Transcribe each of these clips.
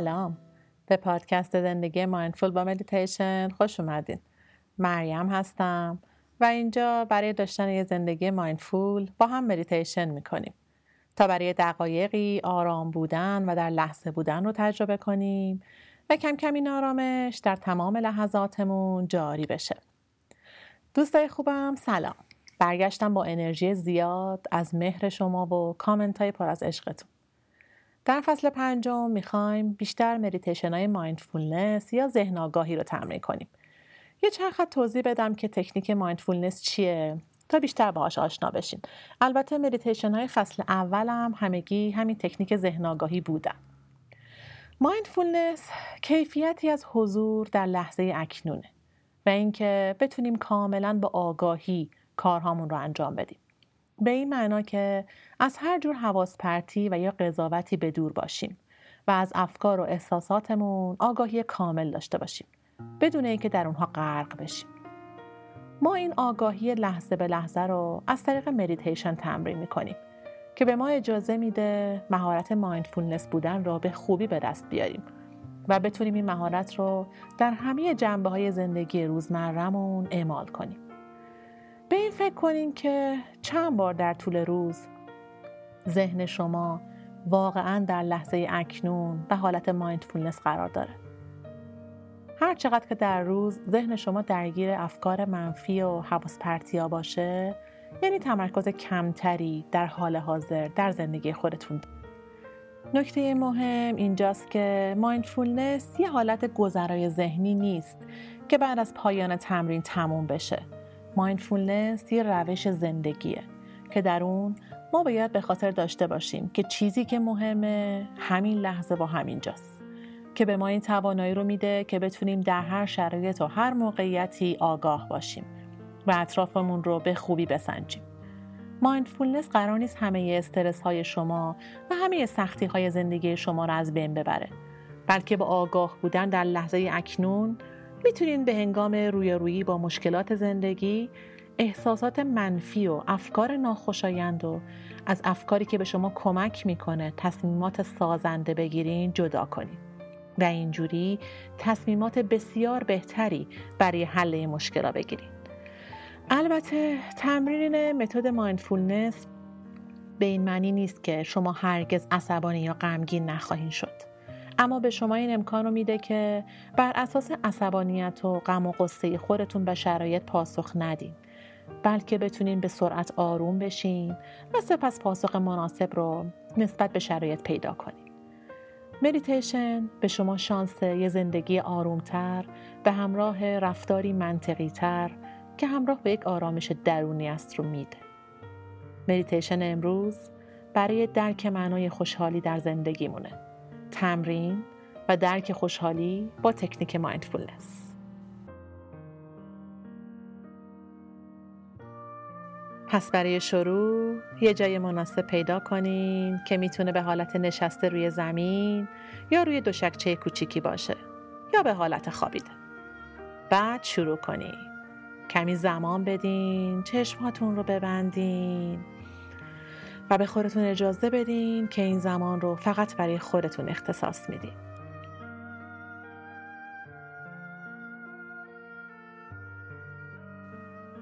سلام. به پادکست زندگی mindful با مدیتیشن خوش اومدین. مریم هستم و اینجا برای داشتن یه زندگی mindful با هم مدیتیشن می‌کنیم. تا برای دقایقی آرام بودن و در لحظه بودن رو تجربه کنیم و کم کم این آرامش در تمام لحظاتمون جاری بشه. دوستای خوبم سلام. برگشتم با انرژی زیاد از مهر شما و کامنت های پر از عشقتون. در فصل پنجم می‌خوایم بیشتر مدیتیشن های mindfulness یا ذهن آگاهی رو تمرین کنیم. یه چند خط توضیح بدم که تکنیک mindfulness چیه تا بیشتر باهاش آشنا بشین. البته مدیتیشن های فصل اولم همگی همین تکنیک ذهن آگاهی بودن. mindfulness کیفیتی از حضور در لحظه اکنونه و اینکه بتونیم کاملا با آگاهی کارهامون رو انجام بدیم. به این معنا که از هر جور حواس پرتی و یا قضاوتی به دور باشیم و از افکار و احساساتمون آگاهی کامل داشته باشیم بدون اینکه در اونها غرق بشیم. ما این آگاهی لحظه به لحظه رو از طریق مدیتیشن تمرین می‌کنیم که به ما اجازه میده مهارت mindfulness بودن را به خوبی به دست بیاریم و بتونیم این مهارت رو در همه جنبه های زندگی روزمرهمون اعمال کنیم. به این فکر کنین که چند بار در طول روز ذهن شما واقعا در لحظه اکنون به حالت mindfulness قرار داره. هر چقدر که در روز ذهن شما درگیر افکار منفی و حواس پرتیا باشه یعنی تمرکز کمتری در حال حاضر در زندگی خودتون. نکته مهم اینجاست که mindfulness یه حالت گذرای ذهنی نیست که بعد از پایان تمرین تموم بشه. mindfulness یه روش زندگیه که در اون ما باید به خاطر داشته باشیم که چیزی که مهمه همین لحظه و همینجاست. که به ما این توانایی رو میده که بتونیم در هر شرایط و هر موقعیتی آگاه باشیم و اطرافمون رو به خوبی بسنجیم. mindfulness قرار نیست همه استرس های شما و همه سختی های زندگی شما رو از بین ببره بلکه با آگاه بودن در لحظه اکنون می‌تونین به هنگام رویارویی با مشکلات زندگی احساسات منفی و افکار ناخوشایند و از افکاری که به شما کمک می‌کنه تصمیمات سازنده بگیرین جدا کنید و اینجوری تصمیمات بسیار بهتری برای حل مشکلا بگیرید البته تمرین متد مایندفولنس به این معنی نیست که شما هرگز عصبانی یا غمگین نخواهید شد. اما به شما این امکان رو میده که بر اساس عصبانیت و غم و قصه خودتون به شرایط پاسخ ندین. بلکه بتونین به سرعت آروم بشین و سپس پاسخ مناسب رو نسبت به شرایط پیدا کنین. مدیتیشن به شما شانس یه زندگی آرومتر به همراه رفتاری منطقی تر که همراه با یک آرامش درونی است رو میده. مدیتیشن امروز برای درک معنای خوشحالی در زندگیمونه. تمرین و درک خوشحالی با تکنیک mindfulness. پس برای شروع یه جای مناسب پیدا کنین که می‌تونه به حالت نشسته روی زمین یا روی دوشکچه کوچیکی باشه یا به حالت خوابیده. بعد شروع کنین. کمی زمان بدین چشماتون رو ببندین. و به خودتون اجازه بدین که این زمان رو فقط برای خودتون اختصاص میدین.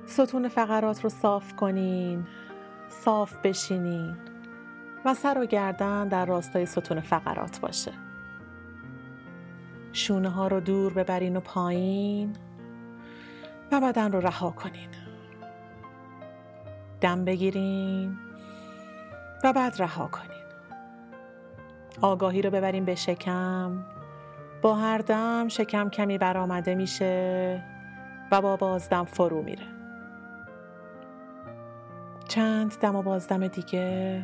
ستون فقرات رو صاف کنین، صاف بشینین و سر و گردن در راستای ستون فقرات باشه. شونه ها رو دور ببرین و پایین و بدن رو رها کنین. دم بگیرین و بعد رها کنین. آگاهی رو ببریم به شکم. با هر دم شکم کمی برآمده میشه و با بازدم فرو میره. چند دم و بازدم دیگه.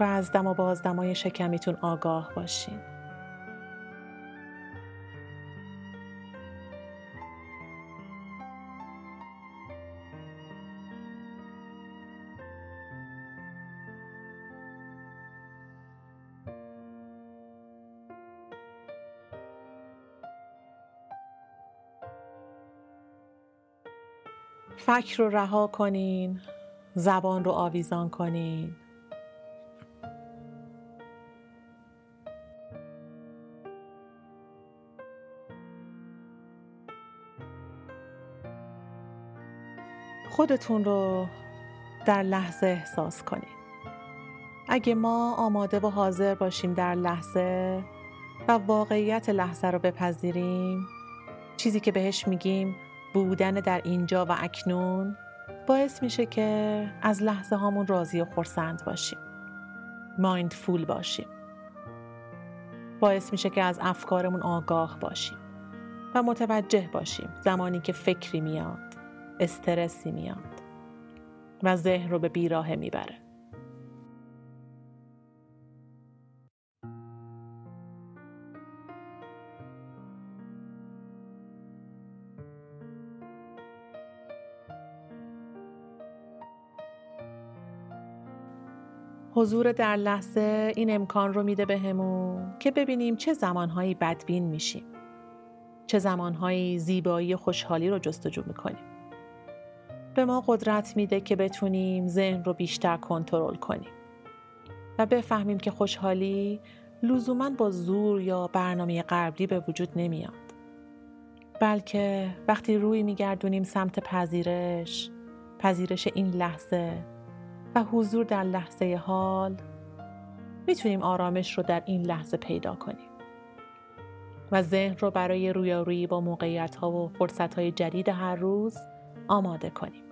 و از دم و بازدمای شکمیتون آگاه باشین. فکر رو رها کنین زبان رو آویزان کنین خودتون رو در لحظه احساس کنید. اگه ما آماده و حاضر باشیم در لحظه و واقعیت لحظه رو بپذیریم چیزی که بهش میگیم بودن در اینجا و اکنون باعث میشه که از لحظه هامون راضی و خورسند باشیم. مایندفول باشیم. باعث میشه که از افکارمون آگاه باشیم و متوجه باشیم زمانی که فکری میاد استرسی میاد و ذهن رو به بیراهه می‌بره. حضور در لحظه این امکان رو میده بهمون که ببینیم چه زمانهایی بدبین میشیم. چه زمانهایی زیبایی و خوشحالی رو جستجو می‌کنیم. به ما قدرت میده که بتونیم ذهن رو بیشتر کنترل کنیم و بفهمیم که خوشحالی لزوما با زور یا برنامه قبلی به وجود نمیاد. بلکه وقتی روی میگردونیم سمت پذیرش پذیرش این لحظه و حضور در لحظه حال می‌تونیم آرامش رو در این لحظه پیدا کنیم و ذهن رو برای رویارویی با موقعیت ها و فرصت های جدید هر روز آماده کنیم.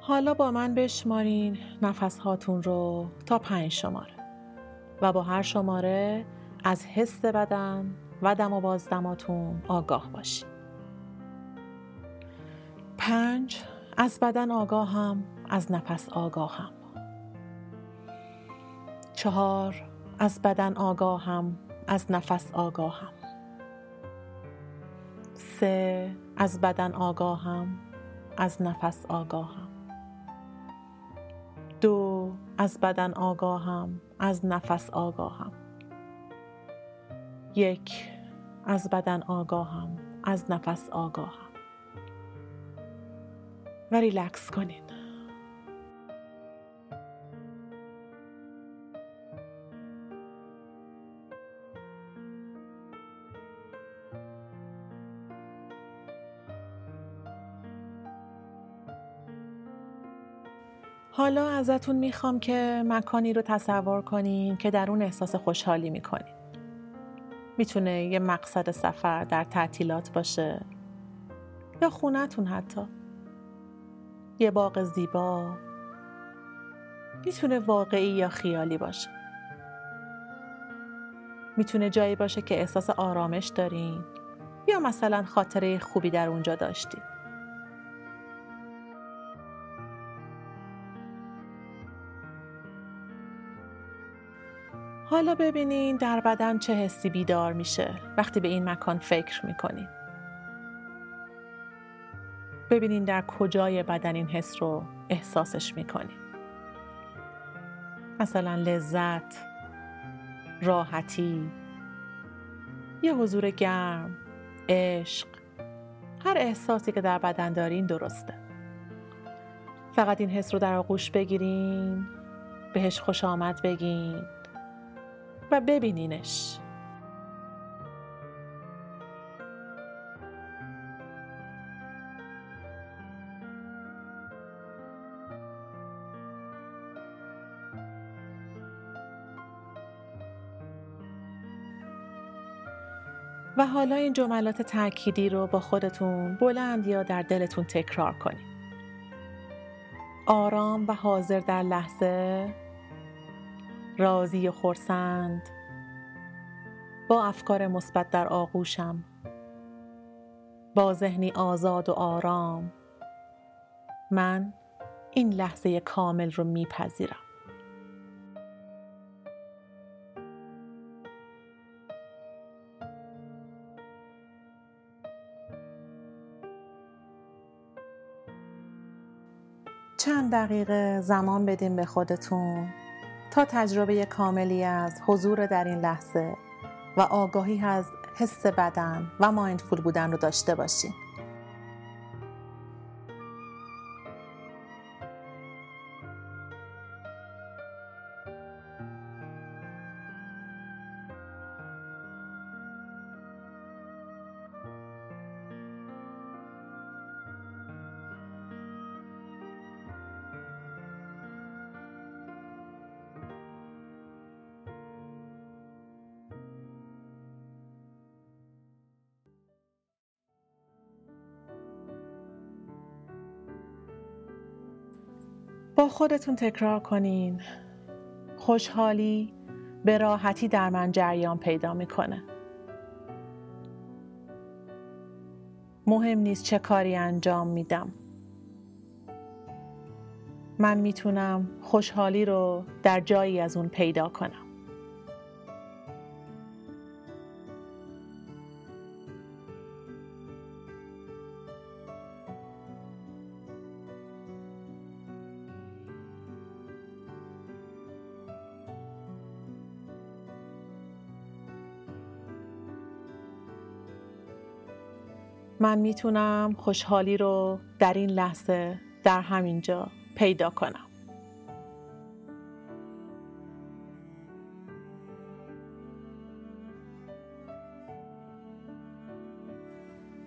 حالا با من بشمارین نفس هاتون رو تا پنج شماره و با هر شماره از حس بدن و دم و بازدماتون آگاه باشید پنج از بدن آگاهم از نفس آگاهم. چهار از بدن آگاهم از نفس آگاهم. سه از بدن آگاهم از نفس آگاهم. دو از بدن آگاهم از نفس آگاهم. یک از بدن آگاهم از نفس آگاهم. و ریلکس کنین. حالا ازتون می‌خوام که مکانی رو تصور کنین که در اون احساس خوشحالی می‌کنین. می‌تونه یه مقصد سفر در تعطیلات باشه؟ یا خونتون حتی؟ یه باغ زیبا؟ می‌تونه واقعی یا خیالی باشه؟ می‌تونه جایی باشه که احساس آرامش دارین؟ یا مثلا خاطره خوبی در اونجا داشتین؟ حالا ببینین در بدن چه حسی بیدار میشه وقتی به این مکان فکر می‌کنین. ببینین در کجای بدن این حس رو احساسش می‌کنین. مثلا لذت، راحتی، یه حضور گرم، عشق، هر احساسی که در بدن دارین درسته. فقط این حس رو در آغوش بگیرین، بهش خوش آمد بگین و ببینینش و حالا این جملات تأکیدی رو با خودتون بلند یا در دلتون تکرار کنید. آرام و حاضر در لحظه راضی و خورسند با افکار مثبت در آغوشم. با ذهنی آزاد و آرام. من این لحظه کامل رو میپذیرم. چند دقیقه زمان بدیم به خودتون. تا تجربه کاملی از حضور در این لحظه و آگاهی از حس بدن و مایندفول بودن رو داشته باشین. با خودتون تکرار کنین. خوشحالی به راحتی در من جریان پیدا می‌کنه. مهم نیست چه کاری انجام میدم. من می‌تونم خوشحالی رو در جایی از اون پیدا کنم. من می‌تونم خوشحالی رو در این لحظه در همینجا پیدا کنم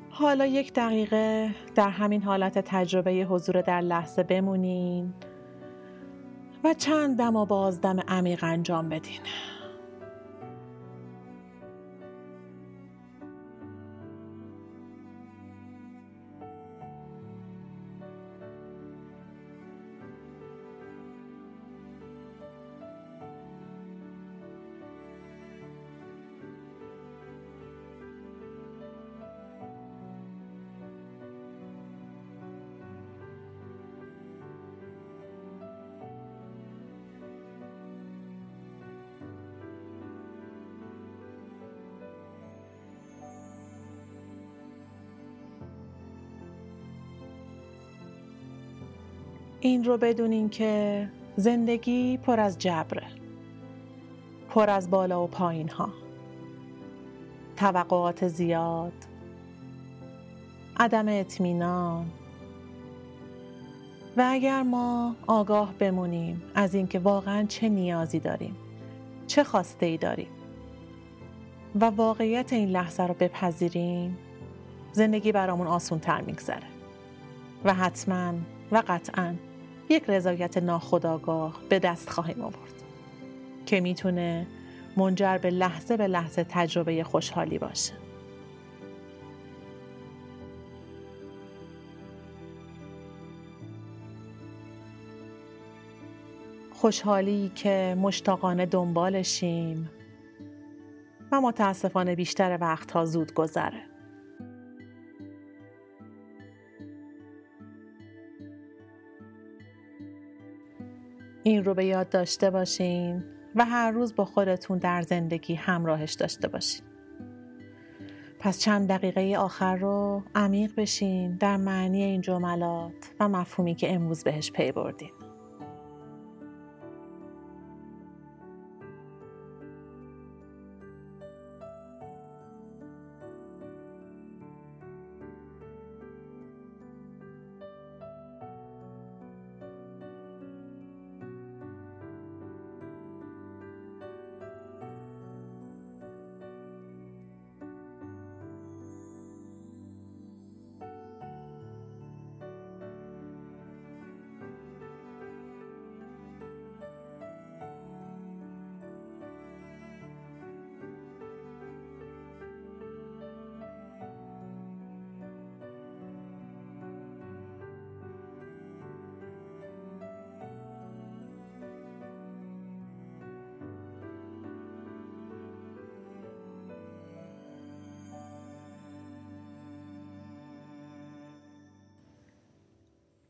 حالا یک دقیقه در همین حالت تجربه حضور در لحظه بمونین و چند دم و بازدم عمیق انجام بدین. این رو بدونین که زندگی پر از جبره پر از بالا و پایین ها توقعات زیاد عدم اطمینان. و اگر ما آگاه بمونیم از اینکه واقعا چه نیازی داریم چه خواسته ای داریم و واقعیت این لحظه رو بپذیریم زندگی برامون آسون تر میگذره. و حتما و قطعا یک رضایت ناخودآگاه به دست خواهیم آورد که می‌تونه منجر به لحظه به لحظه تجربه خوشحالی باشه. خوشحالی که مشتاقانه دنبالشیم و متاسفانه بیشتر وقتها زود گذره. این رو به یاد داشته باشین و هر روز با خودتون در زندگی همراهش داشته باشین. پس چند دقیقه آخر رو عمیق بشین در معنی این جملات و مفهومی که امروز بهش پی بردین.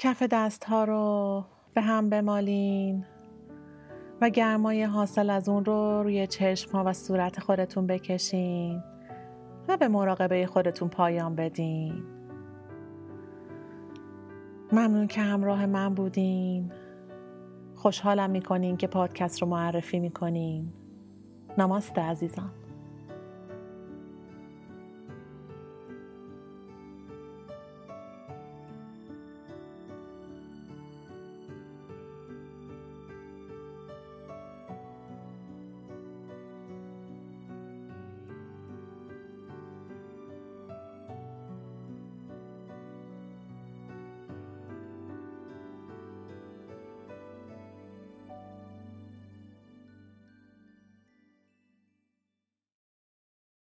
کف دست ها رو به هم بمالین و گرمای حاصل از اون رو روی چشم ها و صورت خودتون بکشین و به مراقبه خودتون پایان بدین. ممنون که همراه من بودین. خوشحالم می‌کنین که پادکست رو معرفی می‌کنین. نماسته عزیزان